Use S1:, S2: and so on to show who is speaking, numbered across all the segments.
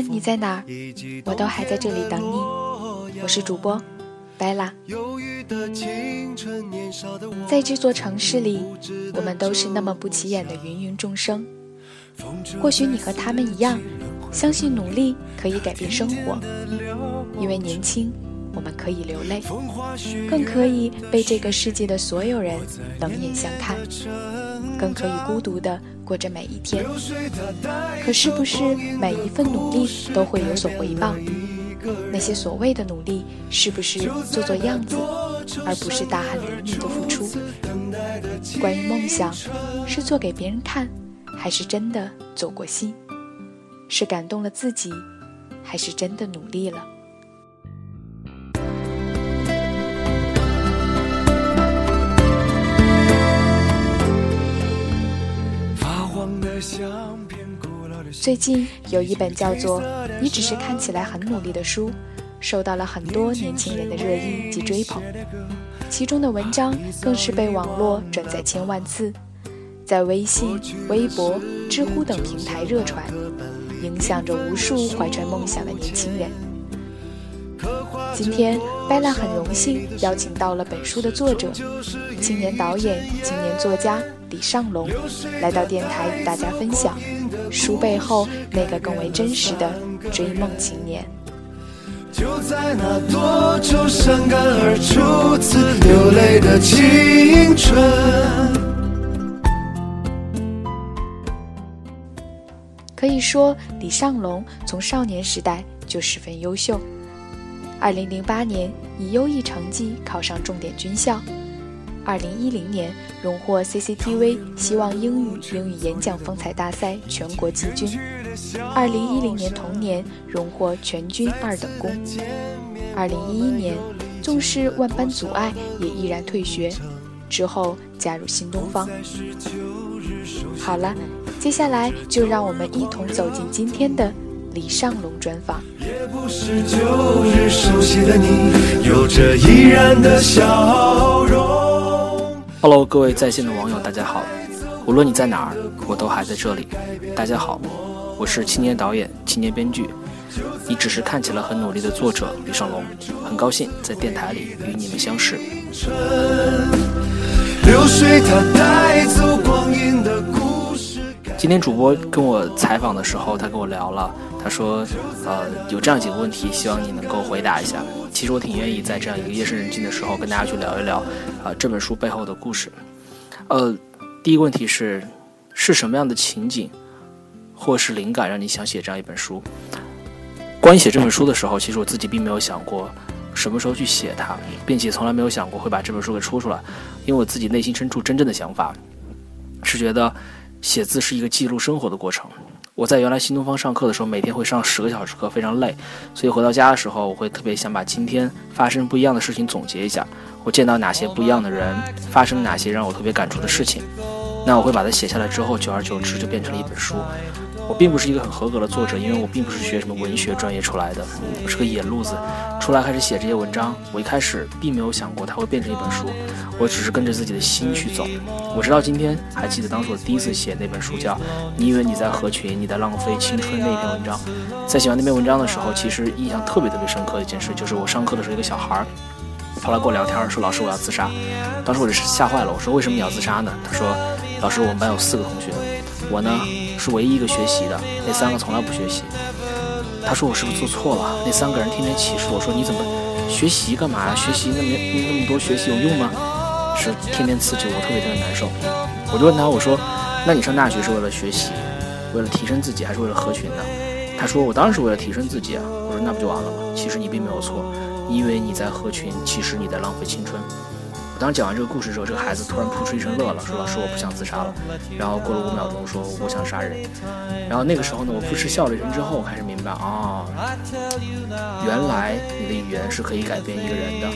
S1: 论你在哪儿，我都还在这里等你。我是主播白拉。在这座城市里，我们都是那么不起眼的芸芸众生。或许你和他们一样，相信努力可以改变生活，因为年轻。我们可以流泪，更可以被这个世界的所有人冷眼相看，更可以孤独的过着每一天。可是不是每一份努力都会有所回报？那些所谓的努力，是不是做做样子，而不是大汗淋漓的付出？关于梦想，是做给别人看，还是真的走过心？是感动了自己，还是真的努力了？最近有一本叫做《你只是看起来很努力》的书，受到了很多年轻人的热议及追捧，其中的文章更是被网络转载千万次，在微信、微博、知乎等平台热传，影响着无数怀揣梦想的年轻人。今天，贝拉很荣幸邀请到了本书的作者、青年导演、青年作家李尚龙，来到电台与大家分享。书背后那个更为真实的追梦青年。就在那多愁善感而初次流泪的青春。可以说，李尚龙从少年时代就十分优秀。二零零八年以优异成绩考上重点军校。二零一零年荣获 CCTV 希望英语英语演讲风采大赛全国季军。二零一零年同年荣获全军二等功。二零一一年纵使万般阻碍，也毅然退学，之后加入新东方。好了，接下来就让我们一同走进今天的李尚龙专访。也不是旧日熟悉的你，有着依然的笑容。Hello，各位在线的网友，大家好！无论你在哪儿，我都还在这里。大家好，我是青年导演、青年编剧，你只是看起来很努力的作者李尚龙，很高兴在电台里与你们相识。今天主播跟我采访的时候，他跟我聊了，他说，呃，有这样几个问题，希望你能够回答一下。其实我挺愿意在这样一个夜深人静的时候跟大家去聊一聊，啊，这本书背后的故事。呃，第一个问题是，是什么样的情景，或是灵感让你想写这样一本书？关于写这本书的时候，其实我自己并没有想过什么时候去写它，并且从来没有想过会把这本书给出出来，因为我自己内心深处真正的想法是觉得写字是一个记录生活的过程。我在原来新东方上课的时候，每天会上十个小时课，非常累，所以回到家的时候，我会特别想把今天发生不一样的事情总结一下，我见到哪些不一样的人，发生哪些让我特别感触的事情，那我会把它写下来之后，久而久之就变成了一本书。我并不是一个很合格的作者，因为我并不是学什么文学专业出来的，我是个野路子，出来开始写这些文章。我一开始并没有想过它会变成一本书，我只是跟着自己的心去走。我直到今天还记得当时我第一次写那本书叫《你以为你在合群，你在浪费青春》那篇文章。在写完那篇文章的时候，其实印象特别特别深刻的一件事，就是我上课的时候，一个小孩儿跑来跟我聊天，说：“老师，我要自杀。”当时我就吓坏了，我说：“为什么你要自杀呢？”他说：“老师，我们班有四个同学，我呢。”是唯一一个学习的，那三个从来不学习。他说我是不是做错了？那三个人天天歧视我说你怎么学习干嘛呀？学习那么那么多学习有用吗？是天天刺激我，特别特别难受。我就问他我说，那你上大学是为了学习，为了提升自己，还是为了合群呢？他说我当然是为了提升自己啊。我说那不就完了吗？其实你并没有错，因为你在合群，其实你在浪费青春。当时讲完这个故事之后，这个孩子突然扑哧一声乐了，说：“老师，我不想自杀了。”然后过了五秒钟，说：“我想杀人。”然后那个时候呢，我扑哧笑了一声之后，我开始明白啊，原来你的语言是可以改变一个人的。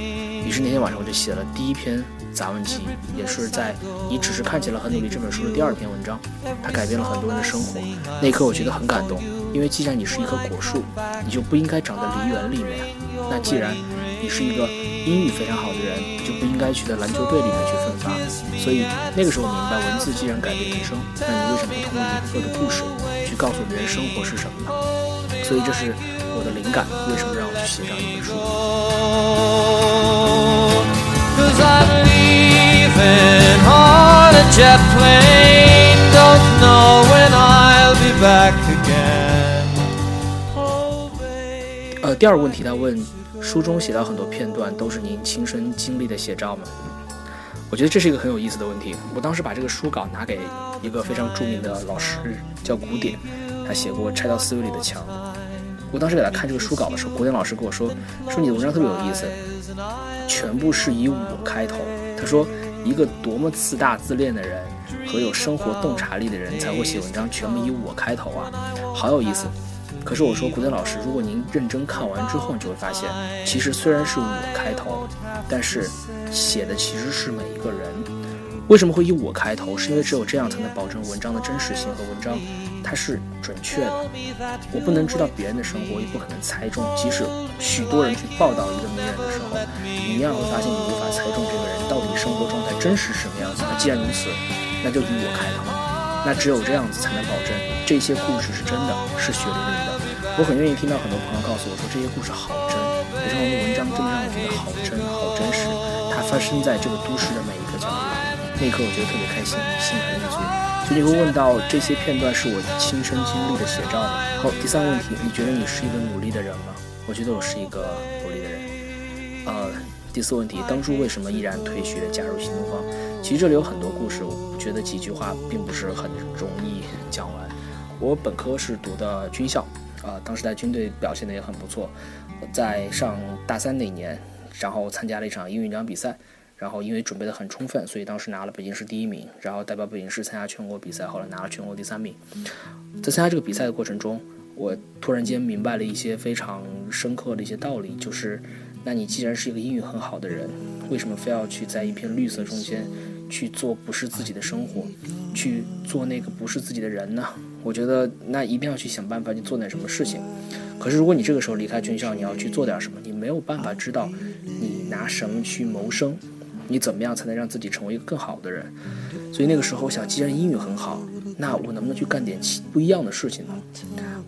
S1: 于是那天晚上我就写了第一篇杂文集，也是在《你只是看起来很努力》这本书的第二篇文章，它改变了很多人的生活。那一刻我觉得很感动，因为既然你是一棵果树，你就不应该长在梨园里面。那既然你是一个英语非常好的人，就不应该去在篮球队里面去奋发。所以那个时候明白，文字既然改变人生，那你为什么不通过一个个的故事去去告诉别人生活是什么呢？所以这是我的灵感，为什么让我去写这样一本书？呃，第二个问题，他问书中写到很多片段都是您亲身经历的写照吗？我觉得这是一个很有意思的问题。我当时把这个书稿拿给一个非常著名的老师，叫古典，他写过《拆掉思维里的墙》。我当时给他看这个书稿的时候，古典老师跟我说：“说你的文章特别有意思，全部是以我开头。”他说：“一个多么自大自恋的人和有生活洞察力的人才会写文章，全部以我开头啊，好有意思。”可是我说，古典老师，如果您认真看完之后，你就会发现，其实虽然是我开头，但是写的其实是每一个人。为什么会以我开头？是因为只有这样才能保证文章的真实性和文章它是准确的。我不能知道别人的生活，也不可能猜中。即使许多人去报道一个名人的时候，你一样会发现你无法猜中这个人到底生活状态真实是什么样子。那既然如此，那就以我开头。那只有这样子才能保证这些故事是真的，是血淋淋的。我很愿意听到很多朋友告诉我说这些故事好真，非常的文章真的让我觉得好真好真实，它发生在这个都市的每一个角落。那一刻我觉得特别开心，心满意足。所以你会问到这些片段是我亲身经历的写照吗？好，第三个问题，你觉得你是一个努力的人吗？我觉得我是一个努力的人。呃，第四问题，当初为什么毅然退学加入新东方？其实这里有很多故事，我觉得几句话并不是很容易讲完。我本科是读的军校。呃，当时在军队表现的也很不错，在上大三那一年，然后参加了一场英语演讲比赛，然后因为准备的很充分，所以当时拿了北京市第一名，然后代表北京市参加全国比赛，后来拿了全国第三名。在参加这个比赛的过程中，我突然间明白了一些非常深刻的一些道理，就是，那你既然是一个英语很好的人，为什么非要去在一片绿色中间去做不是自己的生活，去做那个不是自己的人呢？我觉得那一定要去想办法去做点什么事情。可是如果你这个时候离开军校，你要去做点什么，你没有办法知道你拿什么去谋生，你怎么样才能让自己成为一个更好的人。所以那个时候我想，既然英语很好，那我能不能去干点其不一样的事情呢？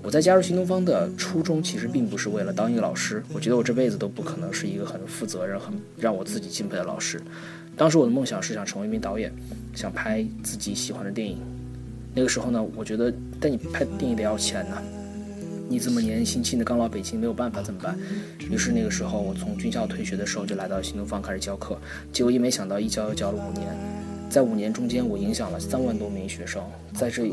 S1: 我在加入新东方的初衷其实并不是为了当一个老师，我觉得我这辈子都不可能是一个很负责任、很让我自己敬佩的老师。当时我的梦想是想成为一名导演，想拍自己喜欢的电影。那个时候呢，我觉得，但你拍电影得要钱呢，你这么年轻轻的刚到北京，没有办法怎么办？于是那个时候，我从军校退学的时候就来到新东方开始教课，结果一没想到一教就教了五年，在五年中间，我影响了三万多名学生，在这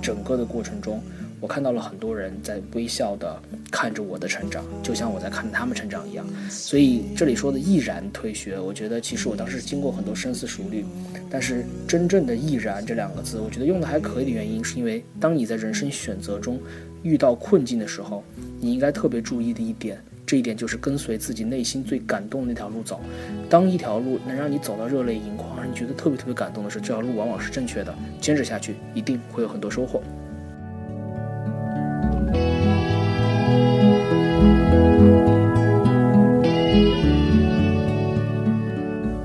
S1: 整个的过程中。我看到了很多人在微笑的看着我的成长，就像我在看着他们成长一样。所以这里说的毅然退学，我觉得其实我当时经过很多深思熟虑，但是真正的毅然这两个字，我觉得用的还可以的原因，是因为当你在人生选择中遇到困境的时候，你应该特别注意的一点，这一点就是跟随自己内心最感动的那条路走。当一条路能让你走到热泪盈眶，让你觉得特别特别感动的时候，这条路往往是正确的，坚持下去一定会有很多收获。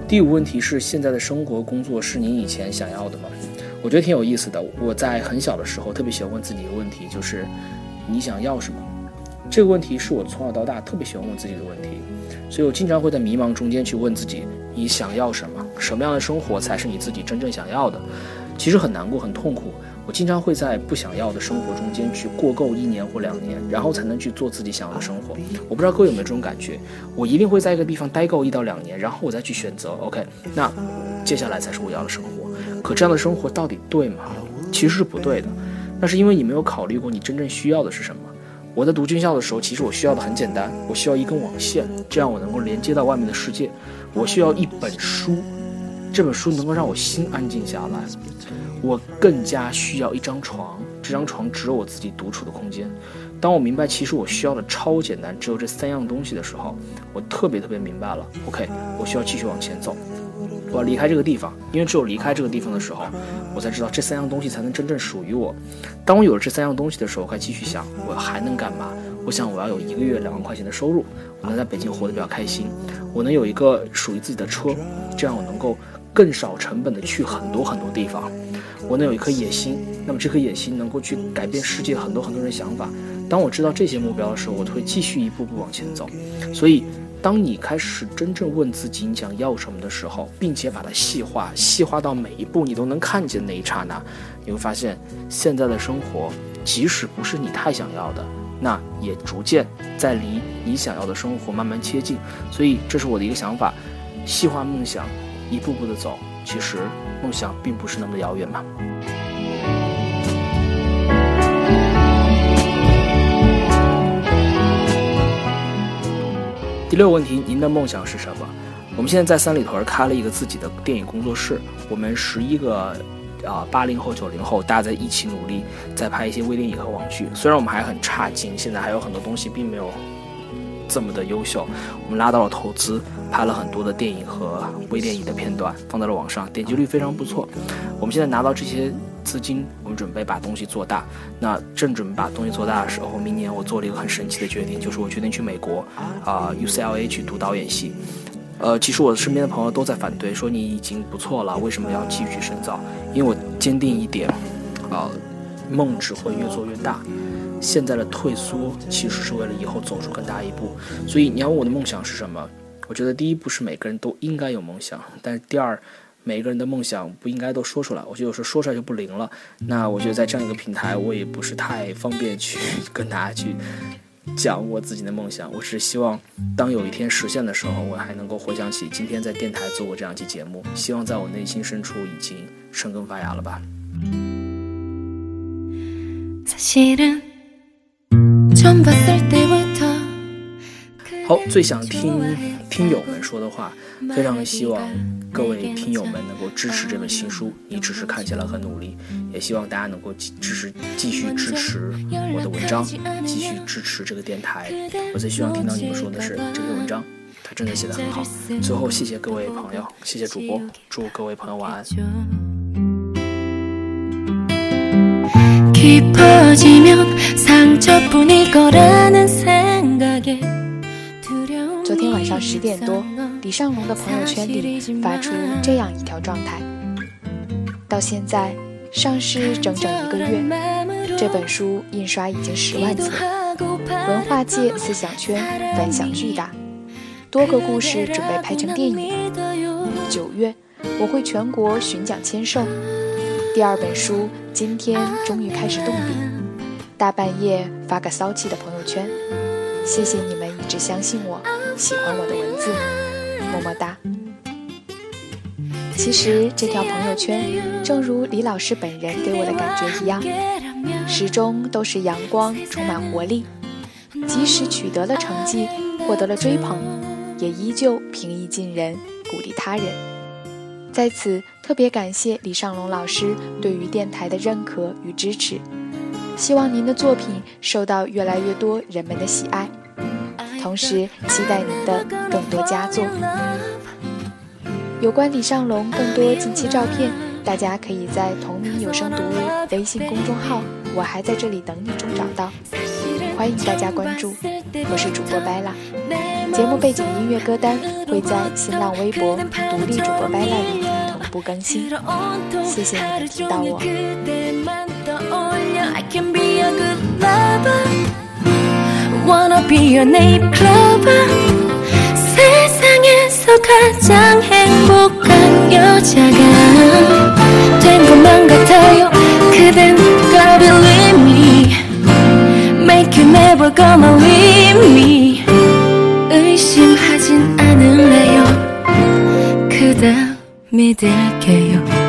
S1: 第五问题是：现在的生活工作是您以前想要的吗？我觉得挺有意思的。我在很小的时候特别喜欢问自己一个问题，就是你想要什么？这个问题是我从小到大特别喜欢问自己的问题，所以我经常会在迷茫中间去问自己：你想要什么？什么样的生活才是你自己真正想要的？其实很难过，很痛苦。我经常会在不想要的生活中间去过够一年或两年，然后才能去做自己想要的生活。我不知道各位有没有这种感觉？我一定会在一个地方待够一到两年，然后我再去选择。OK，那接下来才是我要的生活。可这样的生活到底对吗？其实是不对的。那是因为你没有考虑过你真正需要的是什么。我在读军校的时候，其实我需要的很简单，我需要一根网线，这样我能够连接到外面的世界。我需要一本书，这本书能够让我心安静下来。我更加需要一张床，这张床只有我自己独处的空间。当我明白其实我需要的超简单，只有这三样东西的时候，我特别特别明白了。OK，我需要继续往前走，我要离开这个地方，因为只有离开这个地方的时候，我才知道这三样东西才能真正属于我。当我有了这三样东西的时候，我该继续想我还能干嘛？我想我要有一个月两万块钱的收入，我能在北京活得比较开心，我能有一个属于自己的车，这样我能够更少成本的去很多很多地方。我能有一颗野心，那么这颗野心能够去改变世界很多很多人的想法。当我知道这些目标的时候，我会继续一步步往前走。所以，当你开始真正问自己你想要什么的时候，并且把它细化，细化到每一步你都能看见那一刹那，你会发现现在的生活，即使不是你太想要的，那也逐渐在离你想要的生活慢慢接近。所以，这是我的一个想法：细化梦想，一步步的走。其实，梦想并不是那么的遥远嘛。第六个问题，您的梦想是什么？我们现在在三里屯开了一个自己的电影工作室，我们十一个，啊，八零后、九零后，大家在一起努力，在拍一些微电影和网剧。虽然我们还很差劲，现在还有很多东西并没有这么的优秀，我们拉到了投资，拍了很多的电影和微电影的片段，放在了网上，点击率非常不错。我们现在拿到这些。资金，我们准备把东西做大。那正准备把东西做大的时候，明年我做了一个很神奇的决定，就是我决定去美国，啊，UCLA 去读导演系。呃，其实我身边的朋友都在反对，说你已经不错了，为什么要继续深造？因为我坚定一点，啊，梦只会越做越大。现在的退缩其实是为了以后走出更大一步。所以你要问我的梦想是什么？我觉得第一步是每个人都应该有梦想，但是第二。每个人的梦想不应该都说出来，我觉得有时候说出来就不灵了。那我觉得在这样一个平台，我也不是太方便去跟大家去讲我自己的梦想。我只是希望，当有一天实现的时候，我还能够回想起今天在电台做过这样一期节目。希望在我内心深处已经生根发芽了吧。好，最想听听友们说的话，非常希望各位听友们能够支持这本新书。你只是看起来很努力，也希望大家能够支持继续支持我的文章，继续支持这个电台。我最希望听到你们说的是，这篇文章它真的写得很好。最后，谢谢各位朋友，谢谢主播，祝各位朋友晚安。
S2: 昨天晚上十点多，李尚龙的朋友圈里发出这样一条状态：到现在上市整整一个月，这本书印刷已经十万册，文化界、思想圈反响巨大，多个故事准备拍成电影。九月我会全国巡讲签售，第二本书今天终于开始动笔，大半夜发个骚气的朋友圈，谢谢你们一直相信我。喜欢我的文字，么么哒。其实这条朋友圈，正如李老师本人给我的感觉一样，始终都是阳光，充满活力。即使取得了成绩，获得了追捧，也依旧平易近人，鼓励他人。在此特别感谢李尚龙老师对于电台的认可与支持，希望您的作品受到越来越多人们的喜爱。同时期待您的更多佳作。有关李尚龙更多近期照片，大家可以在同名有声读物微信公众号“我还在这里等你”中找到，欢迎大家关注。我是主播白拉，节目背景音乐歌单会在新浪微博独立主播白拉里同步更新。谢谢你们听到我。wanna be your nightclub 세상 믿을게요.